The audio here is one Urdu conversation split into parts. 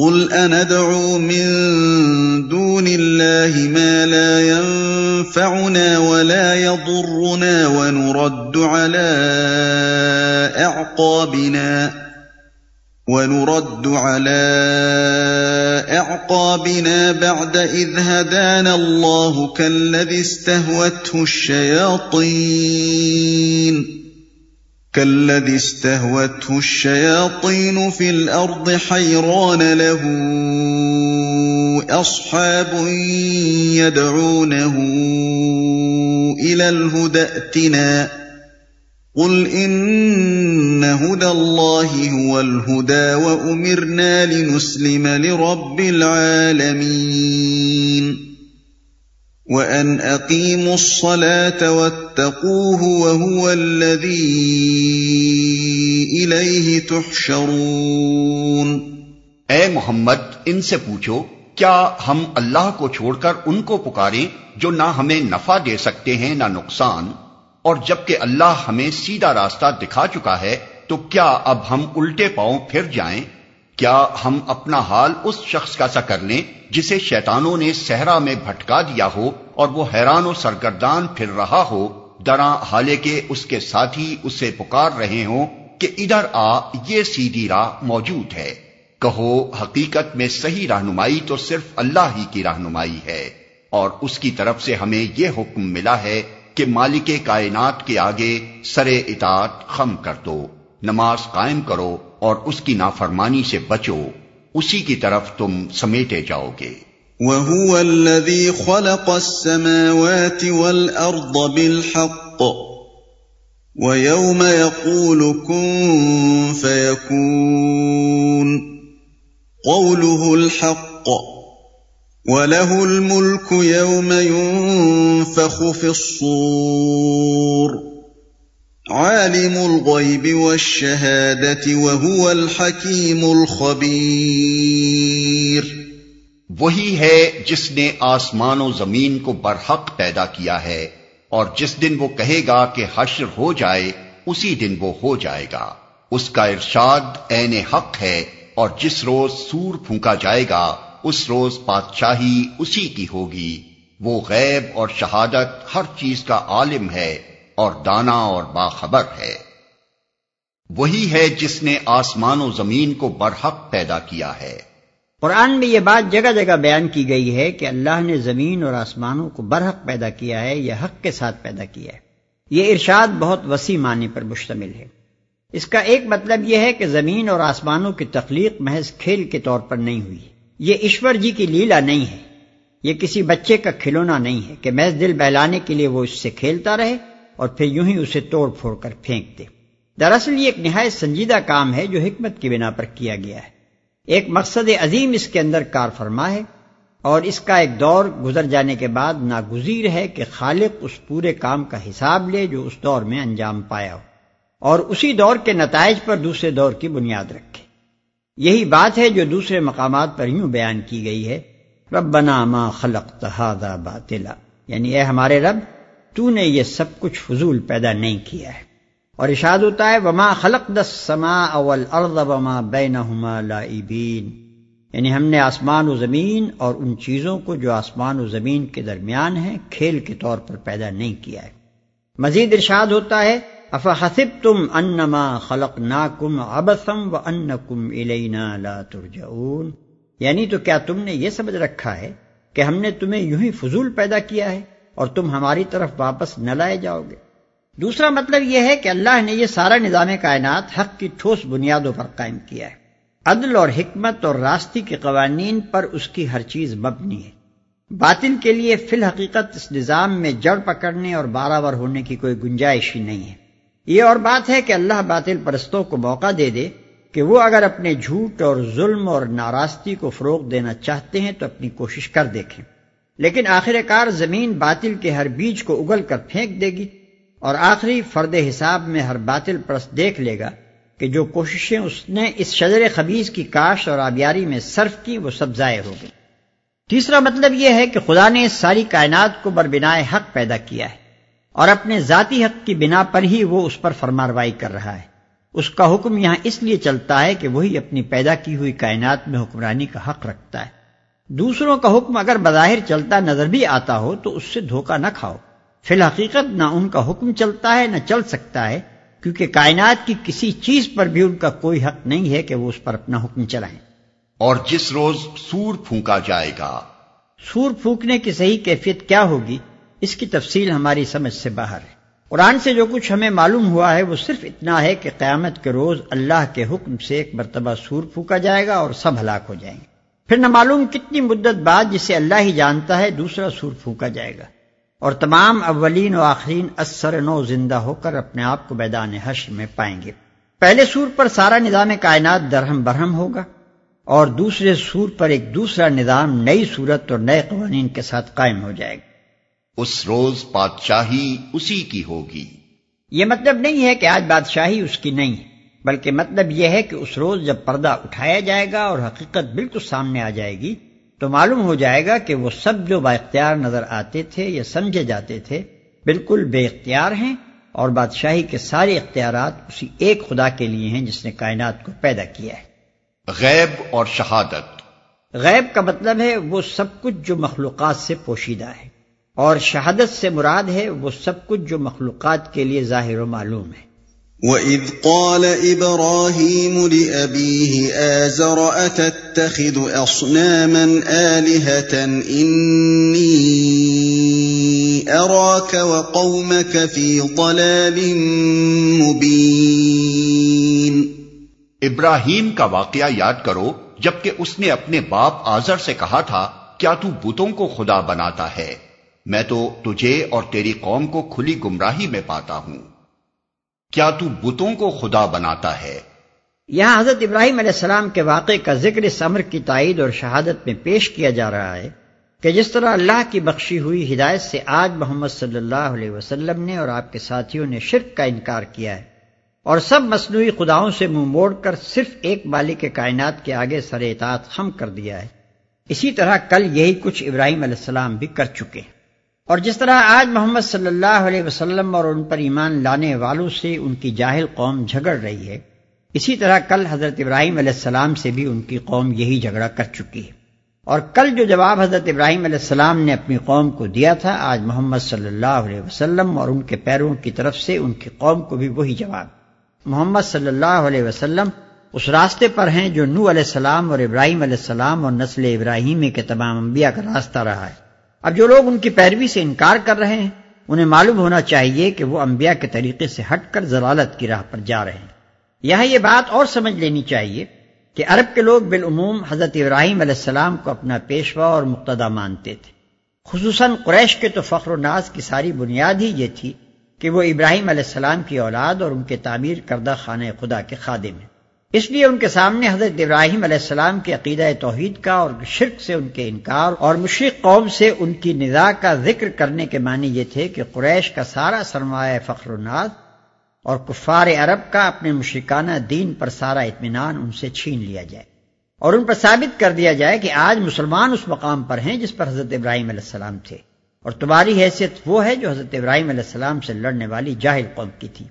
قل أندعو من دون الله ما لا ينفعنا ولا يضرنا ونرد على أعقابنا ونرد على أعقابنا بعد إذ هدانا الله كالذي استهوته الشياطين كالذي استهوته الشياطين في الارض حيران له اصحاب يدعونه الى الهدى ائتنا قل ان هدى الله هو الهدى وامرنا لنسلم لرب العالمين وَأَنْ أَقِيمُوا الصَّلَاةَ وَاتَّقُوهُ وَهُوَ الَّذِي إِلَيْهِ تُحْشَرُونَ اے محمد، ان سے پوچھو، کیا ہم اللہ کو چھوڑ کر ان کو پکاریں جو نہ ہمیں نفع دے سکتے ہیں نہ نقصان؟ اور جبکہ اللہ ہمیں سیدھا راستہ دکھا چکا ہے، تو کیا اب ہم الٹے پاؤں پھر جائیں؟ کیا ہم اپنا حال اس شخص کا سا کر لیں جسے شیطانوں نے صحرا میں بھٹکا دیا ہو اور وہ حیران و سرگردان پھر رہا ہو درا حالے کے اس کے ساتھی اسے پکار رہے ہوں کہ ادھر آ، یہ سیدھی راہ موجود ہے۔ کہو، حقیقت میں صحیح رہنمائی تو صرف اللہ ہی کی رہنمائی ہے۔ اور اس کی طرف سے ہمیں یہ حکم ملا ہے کہ مالک کائنات کے آگے سرے اطاعت خم کر دو، نماز قائم کرو اور اس کی نافرمانی سے بچو۔ اسی کی طرف تم سمیٹے جاؤ گے۔ وَهُوَ الَّذِي خَلَقَ السَّمَاوَاتِ وَالْأَرْضَ بِالْحَقِّ وَيَوْمَ يَقُولُ كُن فَيَكُونُ قَوْلُهُ الْحَقِّ وَلَهُ الْمُلْكُ يَوْمَ يُنفَخُ فِي الصُّورِ عالم الغیب والشہادت وهو الحکیم الخبیر وہی ہے جس نے آسمان و زمین کو برحق پیدا کیا ہے، اور جس دن وہ کہے گا کہ حشر ہو جائے، اسی دن وہ ہو جائے گا۔ اس کا ارشاد عین حق ہے، اور جس روز سور پھونکا جائے گا، اس روز بادشاہی اسی کی ہوگی۔ وہ غیب اور شہادت ہر چیز کا عالم ہے۔ اور دانا اور باخبر ہے۔ وہی ہے جس نے آسمان و زمین کو برحق پیدا کیا ہے۔ قرآن میں یہ بات جگہ جگہ بیان کی گئی ہے کہ اللہ نے زمین اور آسمانوں کو برحق پیدا کیا ہے یا حق کے ساتھ پیدا کیا ہے۔ یہ ارشاد بہت وسیع معنی پر مشتمل ہے۔ اس کا ایک مطلب یہ ہے کہ زمین اور آسمانوں کی تخلیق محض کھیل کے طور پر نہیں ہوئی۔ یہ ایشور جی کی لیلا نہیں ہے۔ یہ کسی بچے کا کھلونا نہیں ہے کہ محض دل بہلانے کے لیے وہ اس سے کھیلتا رہے۔ اور پھر یوں ہی اسے توڑ پھوڑ کر پھینک دے۔ دراصل یہ ایک نہایت سنجیدہ کام ہے جو حکمت کی بنا پر کیا گیا ہے۔ ایک مقصد عظیم اس کے اندر کار فرما ہے اور اس کا ایک دور گزر جانے کے بعد ناگزیر ہے کہ خالق اس پورے کام کا حساب لے جو اس دور میں انجام پایا ہو اور اسی دور کے نتائج پر دوسرے دور کی بنیاد رکھے۔ یہی بات ہے جو دوسرے مقامات پر یوں بیان کی گئی ہے۔ ربنا ما خلق باطلا یعنی اے ہمارے رب تو نے یہ سب کچھ فضول پیدا نہیں کیا ہے۔ اور اشاد ہوتا ہے، وما خلق دس سما اول ارد وما بین لائبین یعنی ہم نے آسمان و زمین اور ان چیزوں کو جو آسمان و زمین کے درمیان ہیں، کھیل کے طور پر پیدا نہیں کیا ہے۔ مزید ارشاد ہوتا ہے اف حسب تم انما خلق نا کم ابسم و ان کم الینا لا ترجعون۔ یعنی تو کیا تم نے یہ سمجھ رکھا ہے کہ ہم نے تمہیں یوں ہی فضول پیدا کیا ہے؟ اور تم ہماری طرف واپس نہ لائے جاؤ گے۔ دوسرا مطلب یہ ہے کہ اللہ نے یہ سارا نظام کائنات حق کی ٹھوس بنیادوں پر قائم کیا ہے۔ عدل اور حکمت اور راستی کے قوانین پر اس کی ہر چیز مبنی ہے۔ باطل کے لیے فی الحقیقت اس نظام میں جڑ پکڑنے اور بارآور ہونے کی کوئی گنجائش ہی نہیں ہے۔ یہ اور بات ہے کہ اللہ باطل پرستوں کو موقع دے دے کہ وہ اگر اپنے جھوٹ اور ظلم اور ناراستی کو فروغ دینا چاہتے ہیں تو اپنی کوشش کر دیکھیں۔ لیکن آخر کار زمین باطل کے ہر بیج کو اگل کر پھینک دے گی اور آخری فرد حساب میں ہر باطل پرست دیکھ لے گا کہ جو کوششیں اس نے اس شجر خبیز کی کاش اور آبیاری میں صرف کی وہ سب ضائع ہو گئی تیسرا مطلب یہ ہے کہ خدا نے ساری کائنات کو بربنائے حق پیدا کیا ہے اور اپنے ذاتی حق کی بنا پر ہی وہ اس پر فرماروائی کر رہا ہے۔ اس کا حکم یہاں اس لیے چلتا ہے کہ وہی اپنی پیدا کی ہوئی کائنات میں حکمرانی کا حق رکھتا ہے۔ دوسروں کا حکم اگر بظاہر چلتا نظر بھی آتا ہو تو اس سے دھوکہ نہ کھاؤ۔ فی الحقیقت نہ ان کا حکم چلتا ہے نہ چل سکتا ہے کیونکہ کائنات کی کسی چیز پر بھی ان کا کوئی حق نہیں ہے کہ وہ اس پر اپنا حکم چلائیں۔ اور جس روز سور پھونکا جائے گا۔ سور پھونکنے کی صحیح کیفیت کیا ہوگی؟ اس کی تفصیل ہماری سمجھ سے باہر ہے۔ قرآن سے جو کچھ ہمیں معلوم ہوا ہے وہ صرف اتنا ہے کہ قیامت کے روز اللہ کے حکم سے ایک مرتبہ سور پھونکا جائے گا اور سب ہلاک ہو جائیں گے۔ پھر نہ معلوم کتنی مدت بعد جسے اللہ ہی جانتا ہے دوسرا سور پھونکا جائے گا۔ اور تمام اولین و آخرین اثر نو زندہ ہو کر اپنے آپ کو میدان حشر میں پائیں گے۔ پہلے سور پر سارا نظام کائنات درہم برہم ہوگا اور دوسرے سور پر ایک دوسرا نظام نئی صورت اور نئے قوانین کے ساتھ قائم ہو جائے گا۔ اس روز بادشاہی اسی کی ہوگی۔ یہ مطلب نہیں ہے کہ آج بادشاہی اس کی نہیں ہے۔ بلکہ مطلب یہ ہے کہ اس روز جب پردہ اٹھایا جائے گا اور حقیقت بالکل سامنے آ جائے گی تو معلوم ہو جائے گا کہ وہ سب جو با اختیار نظر آتے تھے یا سمجھے جاتے تھے بالکل بے اختیار ہیں اور بادشاہی کے سارے اختیارات اسی ایک خدا کے لیے ہیں جس نے کائنات کو پیدا کیا ہے۔ غیب اور شہادت۔ غیب کا مطلب ہے وہ سب کچھ جو مخلوقات سے پوشیدہ ہے اور شہادت سے مراد ہے وہ سب کچھ جو مخلوقات کے لیے ظاہر و معلوم ہے۔ وَإِذْ قَالَ إِبْرَاهِيمُ لِأَبِيهِ آزَرَ أَتَتَّخِذُ أَصْنَامًا آلِهَةً إِنِّي أَرَاكَ وَقَوْمَكَ فِي ضَلَالٍ مُبِينٍ ابراہیم کا واقعہ یاد کرو، جبکہ اس نے اپنے باپ آزر سے کہا تھا، کیا تو بتوں کو خدا بناتا ہے؟ میں تو تجھے اور تیری قوم کو کھلی گمراہی میں پاتا ہوں۔ کیا تو بتوں کو خدا بناتا ہے؟ یہاں حضرت ابراہیم علیہ السلام کے واقعے کا ذکر اس امر کی تائید اور شہادت میں پیش کیا جا رہا ہے کہ جس طرح اللہ کی بخشی ہوئی ہدایت سے آج محمد صلی اللہ علیہ وسلم نے اور آپ کے ساتھیوں نے شرک کا انکار کیا ہے اور سب مصنوعی خداؤں سے منہ موڑ کر صرف ایک مالک کائنات کے آگے سر اطاعت خم کر دیا ہے۔ اسی طرح کل یہی کچھ ابراہیم علیہ السلام بھی کر چکے ہیں۔ اور جس طرح آج محمد صلی اللہ علیہ وسلم اور ان پر ایمان لانے والوں سے ان کی جاہل قوم جھگڑ رہی ہے، اسی طرح کل حضرت ابراہیم علیہ السلام سے بھی ان کی قوم یہی جھگڑا کر چکی ہے۔ اور کل جو جواب حضرت ابراہیم علیہ السلام نے اپنی قوم کو دیا تھا، آج محمد صلی اللہ علیہ وسلم اور ان کے پیروں کی طرف سے ان کی قوم کو بھی وہی جواب۔ محمد صلی اللہ علیہ وسلم اس راستے پر ہیں جو نو علیہ السلام اور ابراہیم علیہ السلام اور نسل ابراہیمی کے تمام انبیاء کا راستہ رہا ہے۔ اب جو لوگ ان کی پیروی سے انکار کر رہے ہیں، انہیں معلوم ہونا چاہیے کہ وہ انبیاء کے طریقے سے ہٹ کر ضلالت کی راہ پر جا رہے ہیں۔ یہاں یہ بات اور سمجھ لینی چاہیے کہ عرب کے لوگ بالعموم حضرت ابراہیم علیہ السلام کو اپنا پیشوا اور مقتدا مانتے تھے۔ خصوصاً قریش کے تو فخر و ناز کی ساری بنیاد ہی یہ تھی کہ وہ ابراہیم علیہ السلام کی اولاد اور ان کے تعمیر کردہ خانہ خدا کے خادم ہیں۔ اس لیے ان کے سامنے حضرت ابراہیم علیہ السلام کے عقیدہ توحید کا اور شرک سے ان کے انکار اور مشرق قوم سے ان کی ندا کا ذکر کرنے کے معنی یہ تھے کہ قریش کا سارا سرمایہ فخر الناز اور کفار عرب کا اپنے مشرکانہ دین پر سارا اطمینان ان سے چھین لیا جائے اور ان پر ثابت کر دیا جائے کہ آج مسلمان اس مقام پر ہیں جس پر حضرت ابراہیم علیہ السلام تھے اور تمہاری حیثیت وہ ہے جو حضرت ابراہیم علیہ السلام سے لڑنے والی جاہل قوم کی تھی۔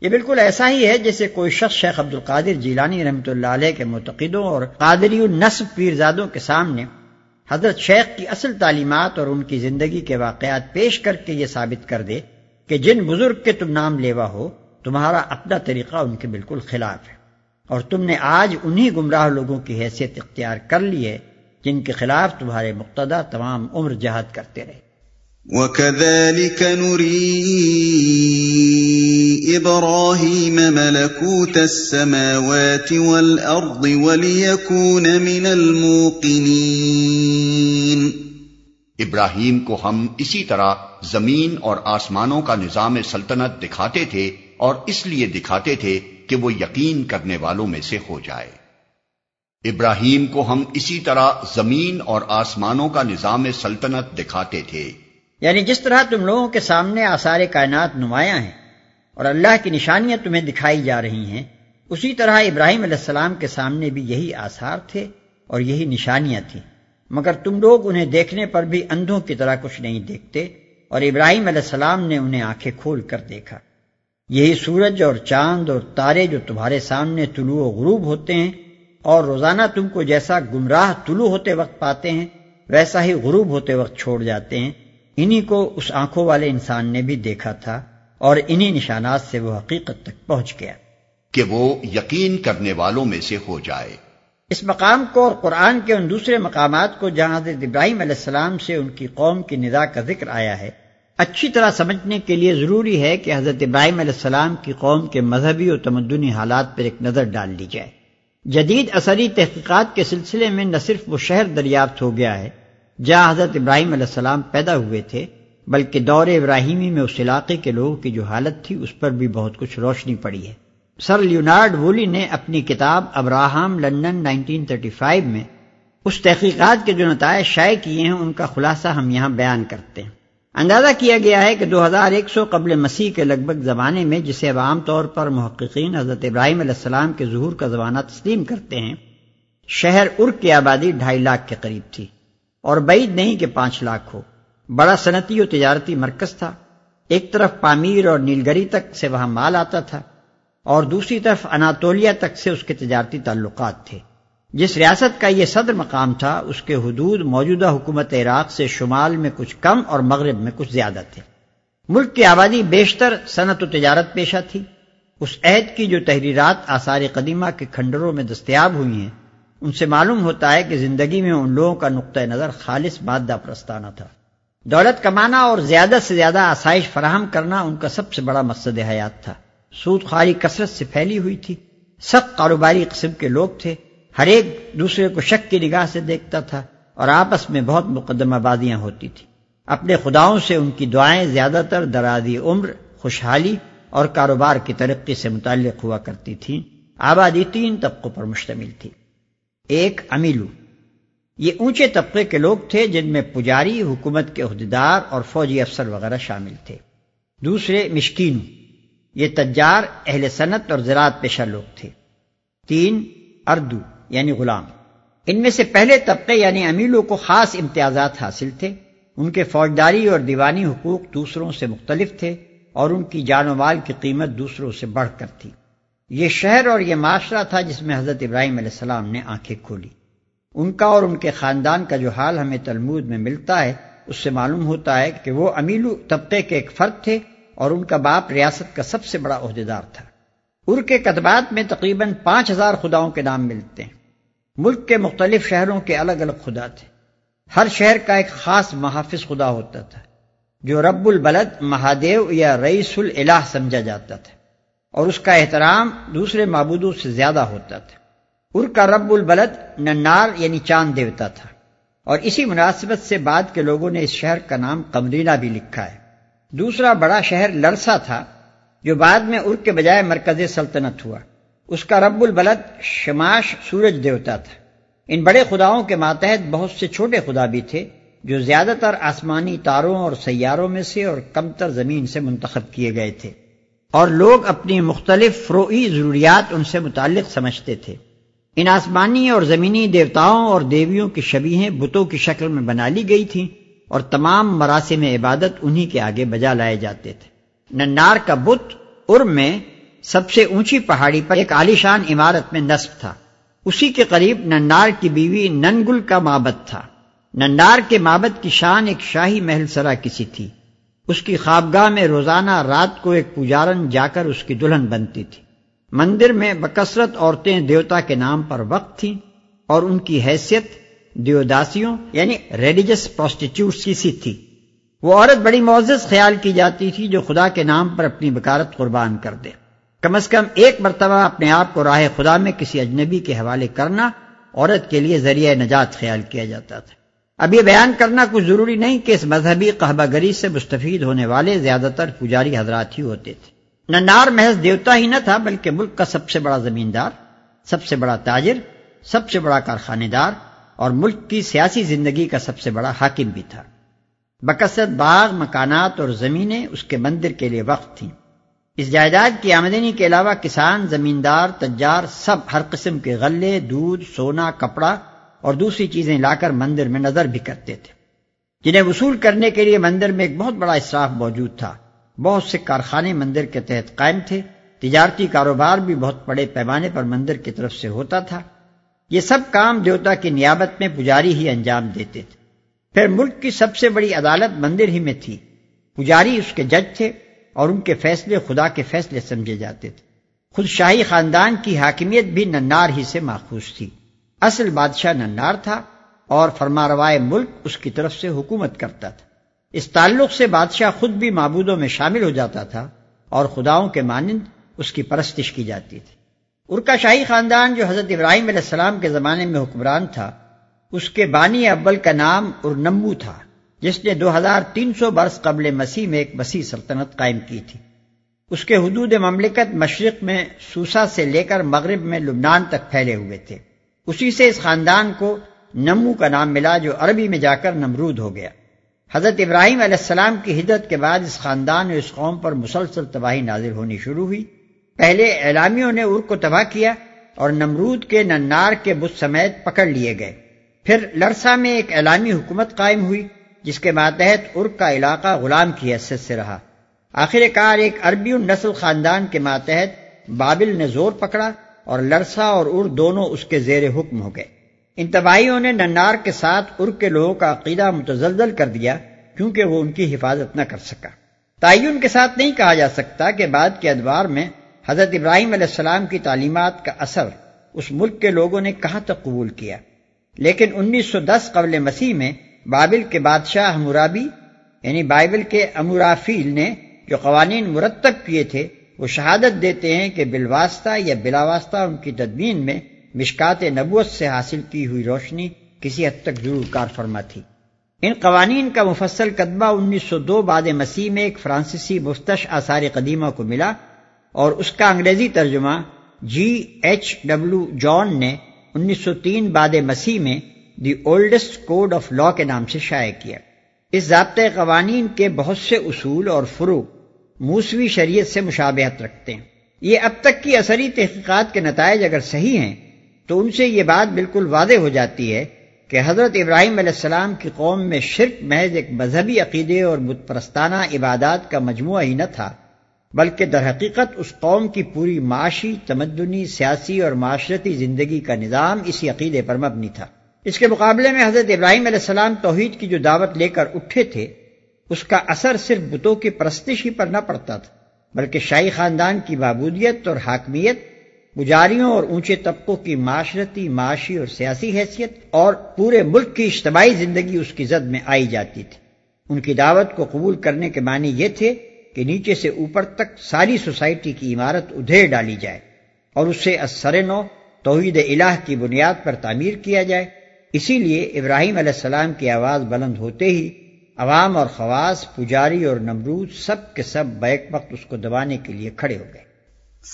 یہ بالکل ایسا ہی ہے جیسے کوئی شخص شیخ عبد القادر جیلانی رحمۃ اللہ علیہ کے معتقدوں اور قادری النصب پیرزادوں کے سامنے حضرت شیخ کی اصل تعلیمات اور ان کی زندگی کے واقعات پیش کر کے یہ ثابت کر دے کہ جن بزرگ کے تم نام لیوا ہو، تمہارا اپنا طریقہ ان کے بالکل خلاف ہے۔ اور تم نے آج انہی گمراہ لوگوں کی حیثیت اختیار کر لی ہے جن کے خلاف تمہارے مقتدہ تمام عمر جہاد کرتے رہے۔ وَكَذَلِكَ نُرِي إِبْرَاهِيمَ مَلَكُوتَ السَّمَاوَاتِ وَالْأَرْضِ وَلِيَكُونَ مِنَ الْمُوقِنِينَ۔ ابراہیم کو ہم اسی طرح زمین اور آسمانوں کا نظام سلطنت دکھاتے تھے اور اس لیے دکھاتے تھے کہ وہ یقین کرنے والوں میں سے ہو جائے۔ ابراہیم کو ہم اسی طرح زمین اور آسمانوں کا نظام سلطنت دکھاتے تھے۔ یعنی جس طرح تم لوگوں کے سامنے آثار کائنات نمایاں ہیں اور اللہ کی نشانیاں تمہیں دکھائی جا رہی ہیں، اسی طرح ابراہیم علیہ السلام کے سامنے بھی یہی آثار تھے اور یہی نشانیاں تھیں۔ مگر تم لوگ انہیں دیکھنے پر بھی اندھوں کی طرح کچھ نہیں دیکھتے اور ابراہیم علیہ السلام نے انہیں آنکھیں کھول کر دیکھا۔ یہی سورج اور چاند اور تارے جو تمہارے سامنے طلوع و غروب ہوتے ہیں اور روزانہ تم کو جیسا گمراہ طلوع ہوتے وقت پاتے ہیں، ویسا ہی غروب ہوتے وقت چھوڑ جاتے ہیں۔ انہی کو اس آنکھوں والے انسان نے بھی دیکھا تھا اور انہی نشانات سے وہ حقیقت تک پہنچ گیا۔ کہ وہ یقین کرنے والوں میں سے ہو جائے۔ اس مقام کو اور قرآن کے ان دوسرے مقامات کو جہاں حضرت ابراہیم علیہ السلام سے ان کی قوم کی ندا کا ذکر آیا ہے اچھی طرح سمجھنے کے لیے ضروری ہے کہ حضرت ابراہیم علیہ السلام کی قوم کے مذہبی اور تمدنی حالات پر ایک نظر ڈال لی جائے۔ جدید اثری تحقیقات کے سلسلے میں نہ صرف وہ شہر دریافت ہو گیا ہے جہاں حضرت ابراہیم علیہ السلام پیدا ہوئے تھے، بلکہ دور ابراہیمی میں اس علاقے کے لوگوں کی جو حالت تھی، اس پر بھی بہت کچھ روشنی پڑی ہے۔ سر لیونارڈ وولی نے اپنی کتاب ابراہم لندن 1935 میں اس تحقیقات کے جو نتائج شائع کیے ہیں، ان کا خلاصہ ہم یہاں بیان کرتے ہیں۔ اندازہ کیا گیا ہے کہ دو ہزار ایک سو قبل مسیح کے لگ بھگ زمانے میں، جسے اب عام طور پر محققین حضرت ابراہیم علیہ السلام کے ظہور کا زمانہ تسلیم کرتے ہیں، شہر ار کی آبادی ڈھائی لاکھ کے قریب تھی۔ اور بعید نہیں کہ پانچ لاکھ ہو۔ بڑا صنعتی و تجارتی مرکز تھا۔ ایک طرف پامیر اور نیلگری تک سے وہاں مال آتا تھا اور دوسری طرف اناتولیا تک سے اس کے تجارتی تعلقات تھے۔ جس ریاست کا یہ صدر مقام تھا، اس کے حدود موجودہ حکومت عراق سے شمال میں کچھ کم اور مغرب میں کچھ زیادہ تھے۔ ملک کی آبادی بیشتر صنعت و تجارت پیشہ تھی۔ اس عہد کی جو تحریرات آثار قدیمہ کے کھنڈروں میں دستیاب ہوئی ہیں ان سے معلوم ہوتا ہے کہ زندگی میں ان لوگوں کا نقطۂ نظر خالص مادہ پرستانہ تھا۔ دولت کمانا اور زیادہ سے زیادہ آسائش فراہم کرنا ان کا سب سے بڑا مقصد حیات تھا۔ سود خاری کثرت سے پھیلی ہوئی تھی۔ سخت کاروباری قسم کے لوگ تھے۔ ہر ایک دوسرے کو شک کی نگاہ سے دیکھتا تھا اور آپس میں بہت مقدمہ بازیاں ہوتی تھی اپنے خداؤں سے ان کی دعائیں زیادہ تر درازی عمر، خوشحالی اور کاروبار کی ترقی سے متعلق ہوا کرتی تھیں۔ آبادی تین طبقوں پر مشتمل تھی۔ ایک امیلو۔ یہ اونچے طبقے کے لوگ تھے جن میں پجاری، حکومت کے عہدیدار اور فوجی افسر وغیرہ شامل تھے۔ دوسرے مشکینو یہ تجار، اہل صنعت اور زراعت پیشہ لوگ تھے۔ تین، اردو یعنی غلام۔ ان میں سے پہلے طبقے یعنی امیلوں، کو خاص امتیازات حاصل تھے۔ ان کے فوجداری اور دیوانی حقوق دوسروں سے مختلف تھے اور ان کی جان و مال کی قیمت دوسروں سے بڑھ کر تھی۔ یہ شہر اور یہ معاشرہ تھا جس میں حضرت ابراہیم علیہ السلام نے آنکھیں کھولی۔ ان کا اور ان کے خاندان کا جو حال ہمیں تلمود میں ملتا ہے، اس سے معلوم ہوتا ہے کہ وہ امیلو طبقے کے ایک فرد تھے اور ان کا باپ ریاست کا سب سے بڑا عہدیدار تھا۔ ار کے کتبات میں تقریباً پانچ ہزار خداؤں کے نام ملتے ہیں۔ ملک کے مختلف شہروں کے الگ الگ خدا تھے۔ ہر شہر کا ایک خاص محافظ خدا ہوتا تھا، جو رب البلد، مہادیو یا رئیس الہ سمجھا جاتا تھا۔ اور اس کا احترام دوسرے معبودوں سے زیادہ ہوتا تھا۔ ار کا رب البلد ننار یعنی چاند دیوتا تھا۔ اور اسی مناسبت سے بعد کے لوگوں نے اس شہر کا نام کمرینا بھی لکھا ہے۔ دوسرا بڑا شہر لرسا تھا، جو بعد میں ار کے بجائے مرکز سلطنت ہوا۔ اس کا رب البلد شماش سورج دیوتا تھا۔ ان بڑے خداؤں کے ماتحت بہت سے چھوٹے خدا بھی تھے، جو زیادہ تر آسمانی تاروں اور سیاروں میں سے اور کم تر زمین سے منتخب کیے گئے تھے۔ اور لوگ اپنی مختلف فروئی ضروریات ان سے متعلق سمجھتے تھے۔ ان آسمانی اور زمینی دیوتاؤں اور دیویوں کی شبیہیں بتوں کی شکل میں بنا لی گئی تھیں اور تمام مراسم عبادت انہی کے آگے بجا لائے جاتے تھے۔ ننار کا بت ار میں سب سے اونچی پہاڑی پر ایک عالیشان عمارت میں نصب تھا۔ اسی کے قریب ننار کی بیوی ننگل کا مابت تھا۔ ننار کے مابت کی شان ایک شاہی محل سرا کسی تھی۔ اس کی خوابگاہ میں روزانہ رات کو ایک پجارن جا کر اس کی دلہن بنتی تھی۔ مندر میں بکثرت عورتیں دیوتا کے نام پر وقت تھیں اور ان کی حیثیت دیوداسیوں یعنی ریلیجس پروسٹیٹیوٹ کی سی تھی۔ وہ عورت بڑی معزز خیال کی جاتی تھی جو خدا کے نام پر اپنی بکارت قربان کر دے۔ کم از کم ایک مرتبہ اپنے آپ کو راہ خدا میں کسی اجنبی کے حوالے کرنا عورت کے لیے ذریعہ نجات خیال کیا جاتا تھا۔ اب یہ بیان کرنا کچھ ضروری نہیں کہ اس مذہبی قہبہ گری سے مستفید ہونے والے زیادہ تر پجاری حضرات ہی ہوتے تھے۔ ننار محض دیوتا ہی نہ تھا، بلکہ ملک کا سب سے بڑا زمیندار، سب سے بڑا تاجر، سب سے بڑا کارخانے دار اور ملک کی سیاسی زندگی کا سب سے بڑا حاکم بھی تھا۔ بکثرت باغ، مکانات اور زمینیں اس کے مندر کے لیے وقت تھیں۔ اس جائیداد کی آمدنی کے علاوہ کسان، زمیندار، تجار، سب ہر قسم کے غلے، دودھ، سونا، کپڑا اور دوسری چیزیں لا کر مندر میں نظر بھی کرتے تھے۔ جنہیں وصول کرنے کے لیے مندر میں ایک بہت بڑا اصراف موجود تھا۔ بہت سے کارخانے مندر کے تحت قائم تھے۔ تجارتی کاروبار بھی بہت بڑے پیمانے پر مندر کی طرف سے ہوتا تھا۔ یہ سب کام دیوتا کی نیابت میں پجاری ہی انجام دیتے تھے۔ پھر ملک کی سب سے بڑی عدالت مندر ہی میں تھی۔ پجاری اس کے جج تھے اور ان کے فیصلے خدا کے فیصلے سمجھے جاتے تھے۔ خود شاہی خاندان کی حاکمیت بھی ننار ہی سے ماخوذ تھی۔ اصل بادشاہ ننار تھا اور فرما روائے ملک اس کی طرف سے حکومت کرتا تھا۔ اس تعلق سے بادشاہ خود بھی معبودوں میں شامل ہو جاتا تھا اور خداؤں کے مانند اس کی پرستش کی جاتی تھی۔ ارکا شاہی خاندان جو حضرت ابراہیم علیہ السلام کے زمانے میں حکمران تھا، اس کے بانی اول کا نام ارنمبو تھا، جس نے دو ہزار تین سو برس قبل مسیح میں ایک وسیع سلطنت قائم کی تھی۔ اس کے حدود مملکت مشرق میں سوسا سے لے کر مغرب میں لبنان تک پھیلے ہوئے تھے۔ اسی سے اس خاندان کو نمو کا نام ملا جو عربی میں جا کر نمرود ہو گیا۔ حضرت ابراہیم علیہ السلام کی ہدت کے بعد اس خاندان اور اس قوم پر مسلسل تباہی نازل ہونی شروع ہوئی۔ پہلے اعلامیوں نے ار کو تباہ کیا اور نمرود کے ننار کے بت سمیت پکڑ لیے گئے۔ پھر لرسا میں ایک اعلامی حکومت قائم ہوئی، جس کے ماتحت ارک کا علاقہ غلام کی حیثیت سے رہا۔ آخر کار ایک عربی نسل خاندان کے ماتحت بابل نے زور پکڑا۔ اور لرسا اور ار دونوں اس کے زیر حکم ہو گئے۔ ان تباہیوں نے ننار کے ساتھ ار کے لوگوں کا عقیدہ متزلزل کر دیا کیونکہ وہ ان کی حفاظت نہ کر سکا۔ تعین کے ساتھ نہیں کہا جا سکتا کہ بعد کے ادوار میں حضرت ابراہیم علیہ السلام کی تعلیمات کا اثر اس ملک کے لوگوں نے کہاں تک قبول کیا۔ لیکن انیس سو دس قبل مسیح میں بابل کے بادشاہ ہمورابی یعنی بائبل کے امورافیل نے جو قوانین مرتب کیے تھے وہ شہادت دیتے ہیں کہ بالواسطہ یا بلا واسطہ ان کی تدبین میں مشکات نبوت سے حاصل کی ہوئی روشنی کسی حد تک ضرور کار فرما تھی۔ ان قوانین کا مفصل قدمہ انیس سو دو بعد مسیح میں ایک فرانسیسی مفتش آثار قدیمہ کو ملا اور اس کا انگریزی ترجمہ جی ایچ ڈبلو جان نے انیس سو تین بعد مسیح میں the oldest code of law کے نام سے شائع کیا۔ اس ضابطۂ قوانین کے بہت سے اصول اور فروغ موسوی شریعت سے مشابہت رکھتے ہیں۔ یہ اب تک کی اثری تحقیقات کے نتائج اگر صحیح ہیں، تو ان سے یہ بات بالکل واضح ہو جاتی ہے کہ حضرت ابراہیم علیہ السلام کی قوم میں شرک محض ایک مذہبی عقیدے اور بت پرستانہ عبادات کا مجموعہ ہی نہ تھا، بلکہ در حقیقت اس قوم کی پوری معاشی، تمدنی، سیاسی اور معاشرتی زندگی کا نظام اسی عقیدے پر مبنی تھا۔ اس کے مقابلے میں حضرت ابراہیم علیہ السلام توحید کی جو دعوت لے کر اٹھے تھے اس کا اثر صرف بتوں کی پرستش ہی پر نہ پڑتا تھا، بلکہ شاہی خاندان کی بابودیت اور حاکمیت گجاریوں اور اونچے طبقوں کی معاشرتی، معاشی اور سیاسی حیثیت اور پورے ملک کی اجتماعی زندگی اس کی زد میں آئی جاتی تھی۔ ان کی دعوت کو قبول کرنے کے معنی یہ تھے کہ نیچے سے اوپر تک ساری سوسائٹی کی عمارت ادھیر ڈالی جائے اور اسے اثر نو توحید الہ کی بنیاد پر تعمیر کیا جائے۔ اسی لیے ابراہیم علیہ السلام کی آواز بلند ہوتے ہی عوام اور خواص، پجاری اور نمرود سب کے سب بیک وقت اس کو دبانے کے لیے کھڑے ہو گئے۔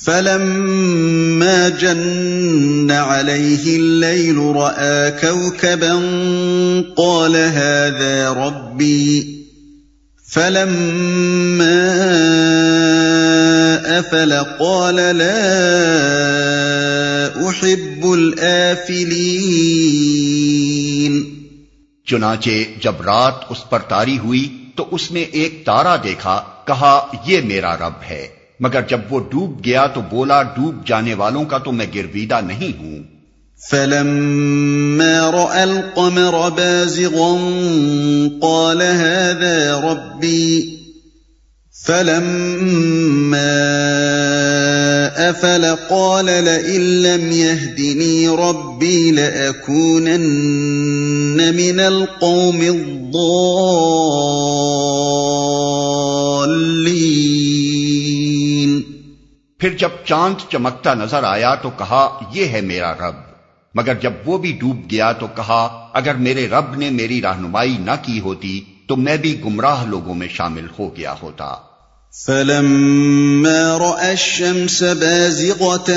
فلما جن عليه الليل رأى كوكبا قال هذا ربي فلما أفل قال لا أحب الآفلين چنانچہ جب رات اس پر تاری ہوئی تو اس نے ایک تارا دیکھا، کہا، یہ میرا رب ہے۔ مگر جب وہ ڈوب گیا تو بولا، ڈوب جانے والوں کا تو میں گرویدہ نہیں ہوں۔ فلما رأى القمر بازغا قال هذا ربي فلما أفل قال لئن لم يهدني ربي لأكونن من القوم الضالين. پھر جب چاند چمکتا نظر آیا تو کہا، یہ ہے میرا رب۔ مگر جب وہ بھی ڈوب گیا تو کہا، اگر میرے رب نے میری رہنمائی نہ کی ہوتی تو میں بھی گمراہ لوگوں میں شامل ہو گیا ہوتا۔ فلما رأى الشمس بازغة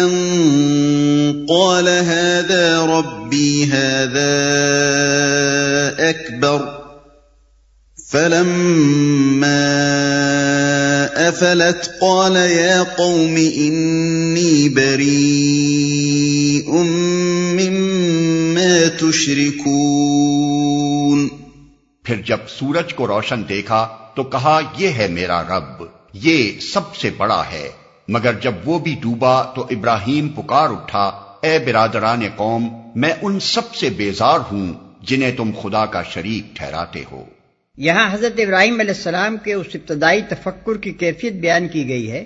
قال هذا ربي هذا أكبر۔ فلما أفلت قال يا قوم إني بريء مما تشركون۔ پھر جب سورج کو روشن دیکھا تو کہا، یہ ہے میرا رب، یہ سب سے بڑا ہے۔ مگر جب وہ بھی ڈوبا تو ابراہیم پکار اٹھا، اے برادران قوم، میں ان سب سے بیزار ہوں جنہیں تم خدا کا شریک ٹھہراتے ہو۔ یہاں حضرت ابراہیم علیہ السلام کے اس ابتدائی تفکر کی کیفیت بیان کی گئی ہے،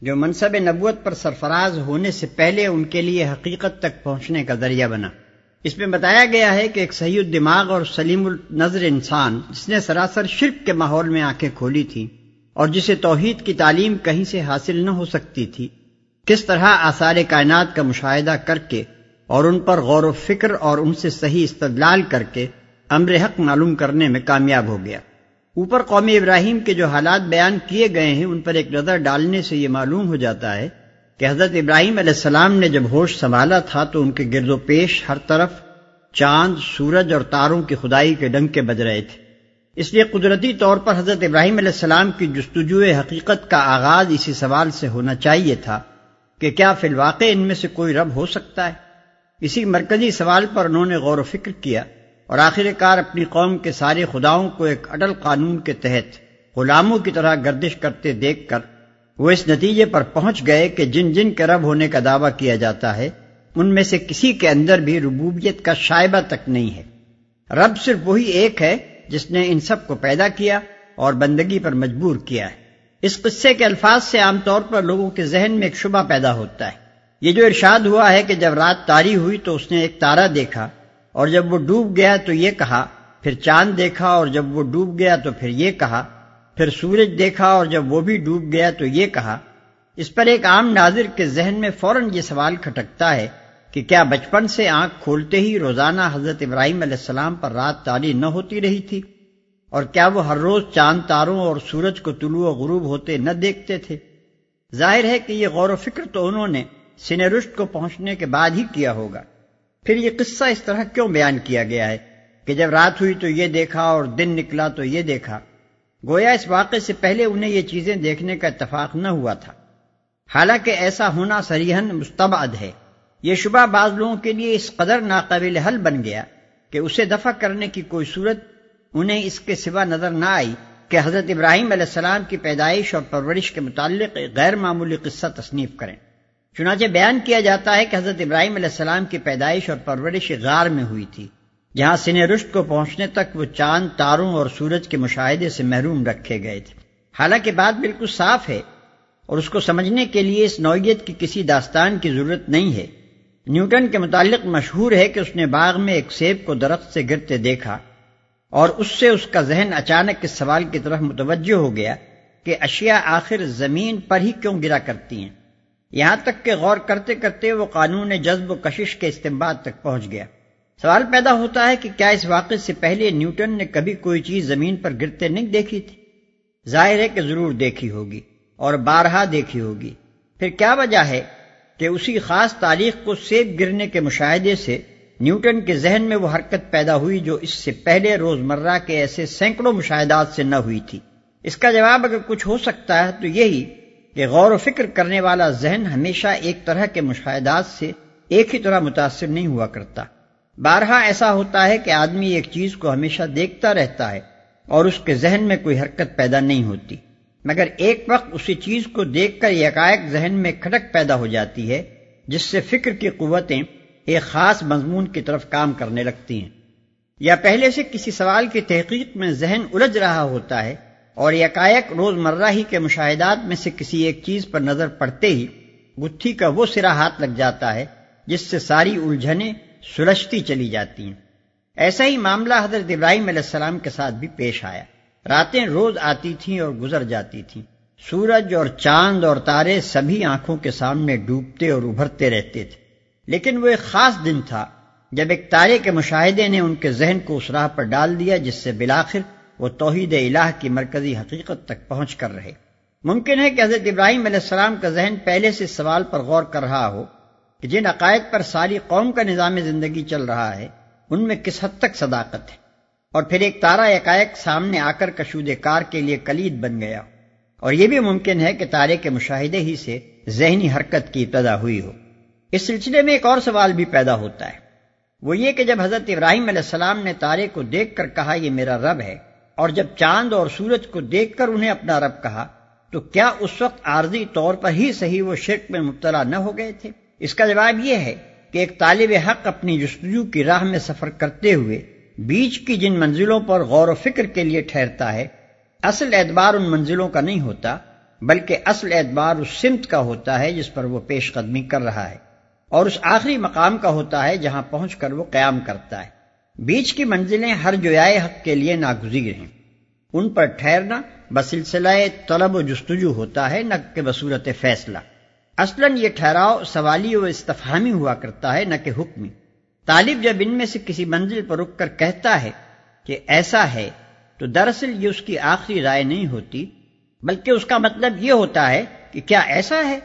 جو منصب نبوت پر سرفراز ہونے سے پہلے ان کے لیے حقیقت تک پہنچنے کا ذریعہ بنا۔ اس میں بتایا گیا ہے کہ ایک صحیح الدماغ اور سلیم النظر انسان جس نے سراسر شرک کے ماحول میں آنکھیں کھولی تھی اور جسے توحید کی تعلیم کہیں سے حاصل نہ ہو سکتی تھی، کس طرح آثار کائنات کا مشاہدہ کر کے اور ان پر غور و فکر اور ان سے صحیح استدلال کر کے امر حق معلوم کرنے میں کامیاب ہو گیا۔ اوپر قوم ابراہیم کے جو حالات بیان کیے گئے ہیں، ان پر ایک نظر ڈالنے سے یہ معلوم ہو جاتا ہے کہ حضرت ابراہیم علیہ السلام نے جب ہوش سنبھالا تھا تو ان کے گرد و پیش ہر طرف چاند، سورج اور تاروں کی خدائی کے ڈنگ کے بج رہے تھے۔ اس لیے قدرتی طور پر حضرت ابراہیم علیہ السلام کی جستجو حقیقت کا آغاز اسی سوال سے ہونا چاہیے تھا کہ کیا فی الواقع ان میں سے کوئی رب ہو سکتا ہے؟ اسی مرکزی سوال پر انہوں نے غور و فکر کیا اور آخر کار اپنی قوم کے سارے خداؤں کو ایک اٹل قانون کے تحت غلاموں کی طرح گردش کرتے دیکھ کر وہ اس نتیجے پر پہنچ گئے کہ جن جن کے رب ہونے کا دعویٰ کیا جاتا ہے، ان میں سے کسی کے اندر بھی ربوبیت کا شائبہ تک نہیں ہے۔ رب صرف وہی ایک ہے جس نے ان سب کو پیدا کیا اور بندگی پر مجبور کیا ہے۔ اس قصے کے الفاظ سے عام طور پر لوگوں کے ذہن میں ایک شبہ پیدا ہوتا ہے۔ یہ جو ارشاد ہوا ہے کہ جب رات تاری ہوئی تو اس نے ایک تارا دیکھا اور جب وہ ڈوب گیا تو یہ کہا، پھر چاند دیکھا اور جب وہ ڈوب گیا تو پھر یہ کہا پھر سورج دیکھا اور جب وہ بھی ڈوب گیا تو یہ کہا، اس پر ایک عام ناظر کے ذہن میں فوراً یہ سوال کھٹکتا ہے کہ کیا بچپن سے آنکھ کھولتے ہی روزانہ حضرت ابراہیم علیہ السلام پر رات تاری نہ ہوتی رہی تھی؟ اور کیا وہ ہر روز چاند تاروں اور سورج کو طلوع و غروب ہوتے نہ دیکھتے تھے؟ ظاہر ہے کہ یہ غور و فکر تو انہوں نے سن رشت کو پہنچنے کے بعد ہی کیا ہوگا۔ پھر یہ قصہ اس طرح کیوں بیان کیا گیا ہے کہ جب رات ہوئی تو یہ دیکھا اور دن نکلا تو یہ دیکھا؟ گویا اس واقعے سے پہلے انہیں یہ چیزیں دیکھنے کا اتفاق نہ ہوا تھا۔ حالانکہ ایسا ہونا سریحن مستبعد ہے۔ یہ شبہ بعض لوگوں کے لیے اس قدر ناقابل حل بن گیا کہ اسے دفع کرنے کی کوئی صورت انہیں اس کے سوا نظر نہ آئی کہ حضرت ابراہیم علیہ السلام کی پیدائش اور پرورش کے متعلق غیر معمولی قصہ تصنیف کریں۔ چنانچہ بیان کیا جاتا ہے کہ حضرت ابراہیم علیہ السلام کی پیدائش اور پرورش غار میں ہوئی تھی۔ جہاں سن رشت کو پہنچنے تک وہ چاند، تاروں اور سورج کے مشاہدے سے محروم رکھے گئے تھے۔ حالانکہ بات بالکل صاف ہے اور اس کو سمجھنے کے لیے اس نوعیت کی کسی داستان کی ضرورت نہیں ہے۔ نیوٹن کے متعلق مشہور ہے کہ اس نے باغ میں ایک سیب کو درخت سے گرتے دیکھا اور اس سے اس کا ذہن اچانک اس سوال کی طرف متوجہ ہو گیا کہ اشیاء آخر زمین پر ہی کیوں گرا کرتی ہیں۔ یہاں تک کہ غور کرتے کرتے وہ قانون جذب و کشش کے استعمال تک پہنچ گیا۔ سوال پیدا ہوتا ہے کہ کیا اس واقعے سے پہلے نیوٹن نے کبھی کوئی چیز زمین پر گرتے نہیں دیکھی تھی؟ ظاہر ہے کہ ضرور دیکھی ہوگی اور بارہا دیکھی ہوگی۔ پھر کیا وجہ ہے کہ اسی خاص تاریخ کو سیب گرنے کے مشاہدے سے نیوٹن کے ذہن میں وہ حرکت پیدا ہوئی جو اس سے پہلے روزمرہ کے ایسے سینکڑوں مشاہدات سے نہ ہوئی تھی؟ اس کا جواب اگر کچھ ہو سکتا ہے تو یہی کہ غور و فکر کرنے والا ذہن ہمیشہ ایک طرح کے مشاہدات سے ایک ہی طرح متاثر نہیں ہوا کرتا۔ بارہا ایسا ہوتا ہے کہ آدمی ایک چیز کو ہمیشہ دیکھتا رہتا ہے اور اس کے ذہن میں کوئی حرکت پیدا نہیں ہوتی۔ مگر ایک وقت اسی چیز کو دیکھ کر یکائک ذہن میں کھٹک پیدا ہو جاتی ہے، جس سے فکر کی قوتیں ایک خاص مضمون کی طرف کام کرنے لگتی ہیں۔ یا پہلے سے کسی سوال کی تحقیق میں ذہن الجھ رہا ہوتا ہے اور یکایک روز مرہ ہی کے مشاہدات میں سے کسی ایک چیز پر نظر پڑتے ہی، گتھی کا وہ سرا ہاتھ لگ جاتا ہے، جس سے ساری الجھنیں سلجھتی چلی جاتی ہیں۔ ایسا ہی معاملہ حضرت ابراہیم علیہ السلام کے ساتھ بھی پیش آیا۔ راتیں روز آتی تھیں اور گزر جاتی تھیں۔ سورج اور چاند اور تارے سبھی آنکھوں کے سامنے ڈوبتے اور ابھرتے رہتے تھے۔ لیکن وہ ایک خاص دن تھا، جب ایک تارے کے مشاہدے نے ان کے ذہن کو اس راہ پر ڈال دیا جس سے بلاخر وہ توحید الہ کی مرکزی حقیقت تک پہنچ کر رہے۔ ممکن ہے کہ حضرت ابراہیم علیہ السلام کا ذہن پہلے سے سوال پر غور کر رہا ہو۔ کہ جن عقائد پر ساری قوم کا نظام زندگی چل رہا ہے، ان میں کس حد تک صداقت ہے؟ اور پھر ایک تارا یکائق سامنے آ کر کشود کار کے لیے کلید بن گیا۔ اور یہ بھی ممکن ہے کہ تارے کے مشاہدے ہی سے ذہنی حرکت کی ابتدا ہوئی ہو۔ اس سلسلے میں ایک اور سوال بھی پیدا ہوتا ہے۔ وہ یہ کہ جب حضرت ابراہیم علیہ السلام نے تارے کو دیکھ کر کہا، یہ میرا رب ہے اور جب چاند اور سورج کو دیکھ کر انہیں اپنا رب کہا، تو کیا اس وقت عارضی طور پر ہی صحیح وہ شرک میں مبتلا نہ ہو گئے تھے؟ اس کا جواب یہ ہے کہ ایک طالب حق اپنی جستجو کی راہ میں سفر کرتے ہوئے بیچ کی جن منزلوں پر غور و فکر کے لیے ٹھہرتا ہے، اصل اعتبار ان منزلوں کا نہیں ہوتا، بلکہ اصل اعتبار اس سمت کا ہوتا ہے جس پر وہ پیش قدمی کر رہا ہے، اور اس آخری مقام کا ہوتا ہے جہاں پہنچ کر وہ قیام کرتا ہے۔ بیچ کی منزلیں ہر جوائے حق کے لیے ناگزیر ہیں۔ ان پر ٹھہرنا بسلسلہ طلب و جستجو ہوتا ہے، نہ کہ بصورت فیصلہ۔ اصلاً یہ ٹھہراؤ سوالی و استفہامی ہوا کرتا ہے، نہ کہ حکمی۔ طالب جب ان میں سے کسی منزل پر رک کر کہتا ہے کہ ایسا ہے، تو دراصل یہ اس کی آخری رائے نہیں ہوتی، بلکہ اس کا مطلب یہ ہوتا ہے کہ کیا ایسا ہے؟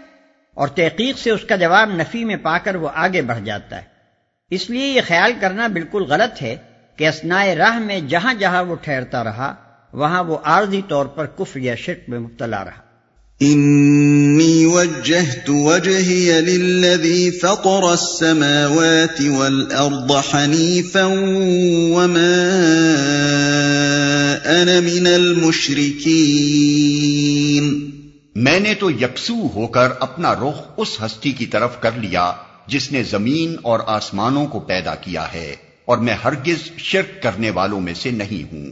اور تحقیق سے اس کا جواب نفی میں پا کر وہ آگے بڑھ جاتا ہے۔ اس لیے یہ خیال کرنا بالکل غلط ہے کہ اسنائے راہ میں جہاں جہاں وہ ٹھہرتا رہا، وہاں وہ عارضی طور پر کفر یا شرک میں مبتلا رہا۔ انی وجہت وجہی للذی فطر السماوات والارض حنیفا وما انا من المشرکین میں نے تو یکسو ہو کر اپنا رخ اس ہستی کی طرف کر لیا جس نے زمین اور آسمانوں کو پیدا کیا ہے اور میں ہرگز شرک کرنے والوں میں سے نہیں ہوں۔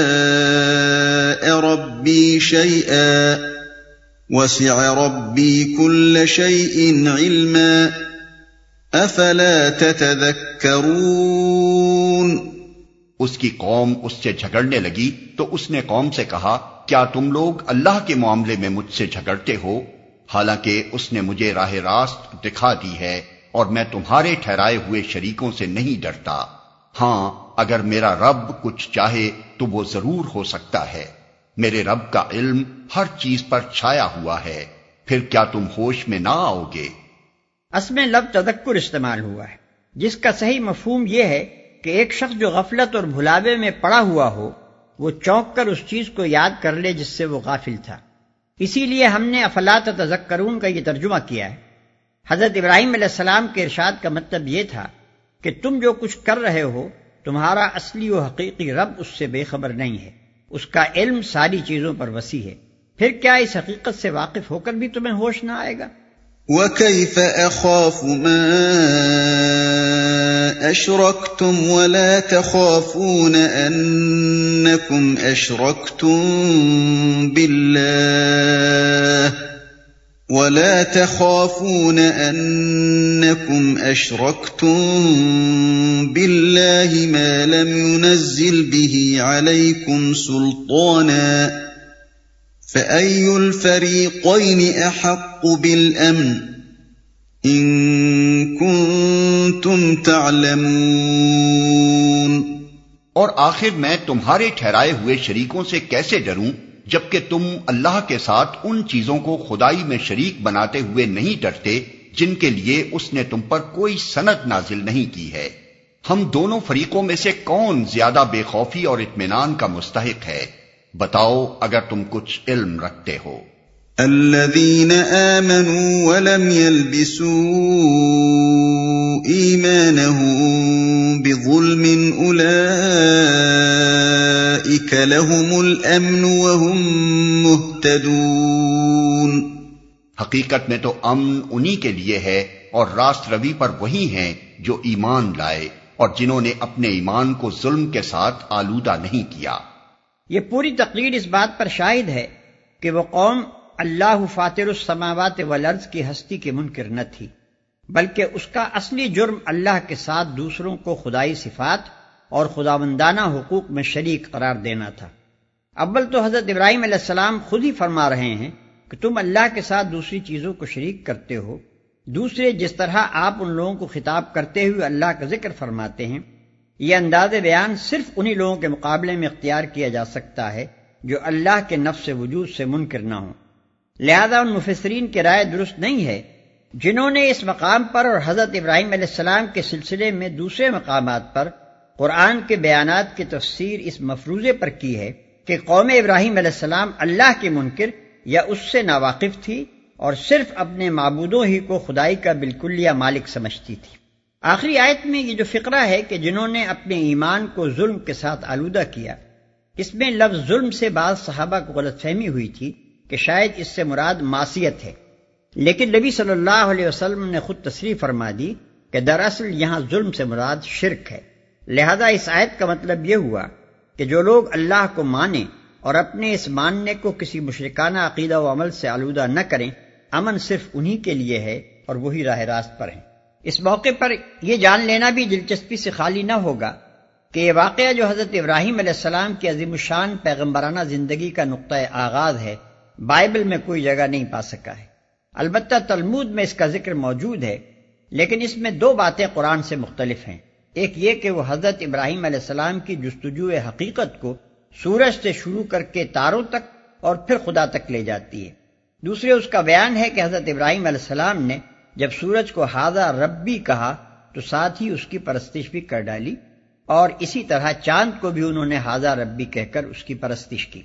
شيئا وسع ربي كل شيء علما أفلا تتذكرون اس کی قوم اس سے جھگڑنے لگی تو اس نے قوم سے کہا، کیا تم لوگ اللہ کے معاملے میں مجھ سے جھگڑتے ہو؟ حالانکہ اس نے مجھے راہ راست دکھا دی ہے اور میں تمہارے ٹھہرائے ہوئے شریکوں سے نہیں ڈرتا۔ ہاں اگر میرا رب کچھ چاہے تو وہ ضرور ہو سکتا ہے۔ میرے رب کا علم ہر چیز پر چھایا ہوا ہے، پھر کیا تم ہوش میں نہ آؤ گے؟ اس میں لب تذکر استعمال ہوا ہے، جس کا صحیح مفہوم یہ ہے کہ ایک شخص جو غفلت اور بھلاوے میں پڑا ہوا ہو، وہ چونک کر اس چیز کو یاد کر لے جس سے وہ غافل تھا۔ اسی لیے ہم نے افلاط تذکرون کا یہ ترجمہ کیا ہے۔ حضرت ابراہیم علیہ السلام کے ارشاد کا مطلب یہ تھا کہ تم جو کچھ کر رہے ہو، تمہارا اصلی و حقیقی رب اس سے بے خبر نہیں ہے۔ اس کا علم ساری چیزوں پر وسیع ہے۔ پھر کیا اس حقیقت سے واقف ہو کر بھی تمہیں ہوش نہ آئے گا؟ وَكَيْفَ أَخَافُ مَا أَشْرَكْتُمْ وَلَا تَخَافُونَ أَنَّكُمْ أَشْرَكْتُمْ بِاللَّهِ ولا تخافون أنكم أشركتم بالله ما لم ينزل به عليكم سلطاناً فأي الفريقين أحق بالأمن إن كنتم تعلمون اور آخر میں تمہارے ٹھہرائے ہوئے شریکوں سے کیسے ڈروں؟ جبکہ تم اللہ کے ساتھ ان چیزوں کو خدائی میں شریک بناتے ہوئے نہیں ڈرتے جن کے لیے اس نے تم پر کوئی سند نازل نہیں کی ہے۔ ہم دونوں فریقوں میں سے کون زیادہ بے خوفی اور اطمینان کا مستحق ہے؟ بتاؤ اگر تم کچھ علم رکھتے ہو۔ الذين آمنوا ولم يلبسوا إيمانهم بظلم أولئك لهم الأمن وهم مهتدون۔ حقیقت میں تو امن انہی کے لیے ہے اور راست روی پر وہی ہیں جو ایمان لائے اور جنہوں نے اپنے ایمان کو ظلم کے ساتھ آلودہ نہیں کیا۔ یہ پوری تقریر اس بات پر شاہد ہے کہ وہ قوم اللہ فاتر السماوات والارض کی ہستی کے منکر نہ تھی بلکہ اس کا اصلی جرم اللہ کے ساتھ دوسروں کو خدائی صفات اور خداوندانہ حقوق میں شریک قرار دینا تھا۔ اول تو حضرت ابراہیم علیہ السلام خود ہی فرما رہے ہیں کہ تم اللہ کے ساتھ دوسری چیزوں کو شریک کرتے ہو۔ دوسرے جس طرح آپ ان لوگوں کو خطاب کرتے ہوئے اللہ کا ذکر فرماتے ہیں، یہ انداز بیان صرف انہی لوگوں کے مقابلے میں اختیار کیا جا سکتا ہے جو اللہ کے نفس وجود سے منکر نہ ہوں۔ لہذا ان مفسرین کی رائے درست نہیں ہے۔ جنہوں نے اس مقام پر اور حضرت ابراہیم علیہ السلام کے سلسلے میں دوسرے مقامات پر قرآن کے بیانات کی تفسیر اس مفروضے پر کی ہے کہ قوم ابراہیم علیہ السلام اللہ کے منکر یا اس سے ناواقف تھی اور صرف اپنے معبودوں ہی کو خدائی کا بالکل یا مالک سمجھتی تھی۔ آخری آیت میں یہ جو فقرہ ہے کہ جنہوں نے اپنے ایمان کو ظلم کے ساتھ آلودہ کیا، اس میں لفظ ظلم سے بعض صحابہ کو غلط فہمی ہوئی تھی کہ شاید اس سے مراد معصیت ہے۔ لیکن نبی صلی اللہ علیہ وسلم نے خود تصریح فرما دی کہ دراصل یہاں ظلم سے مراد شرک ہے۔ لہذا اس آیت کا مطلب یہ ہوا کہ جو لوگ اللہ کو مانیں اور اپنے اس ماننے کو کسی مشرکانہ عقیدہ و عمل سے آلودہ نہ کریں، امن صرف انہی کے لیے ہے اور وہی راہ راست پر ہیں۔ اس موقع پر یہ جان لینا بھی دلچسپی سے خالی نہ ہوگا کہ یہ واقعہ جو حضرت ابراہیم علیہ السلام کی عظیم الشان پیغمبرانہ زندگی کا نقطۂ آغاز ہے، بائبل میں کوئی جگہ نہیں پا سکا ہے۔ البتہ تلمود میں اس کا ذکر موجود ہے، لیکن اس میں دو باتیں قرآن سے مختلف ہیں۔ ایک یہ کہ وہ حضرت ابراہیم علیہ السلام کی جستجو حقیقت کو سورج سے شروع کر کے تاروں تک اور پھر خدا تک لے جاتی ہے۔ دوسرے اس کا بیان ہے کہ حضرت ابراہیم علیہ السلام نے جب سورج کو ہادہ ربی کہا تو ساتھ ہی اس کی پرستش بھی کر ڈالی اور اسی طرح چاند کو بھی انہوں نے ہادہ ربی کہہ کر اس کی پرستش کی۔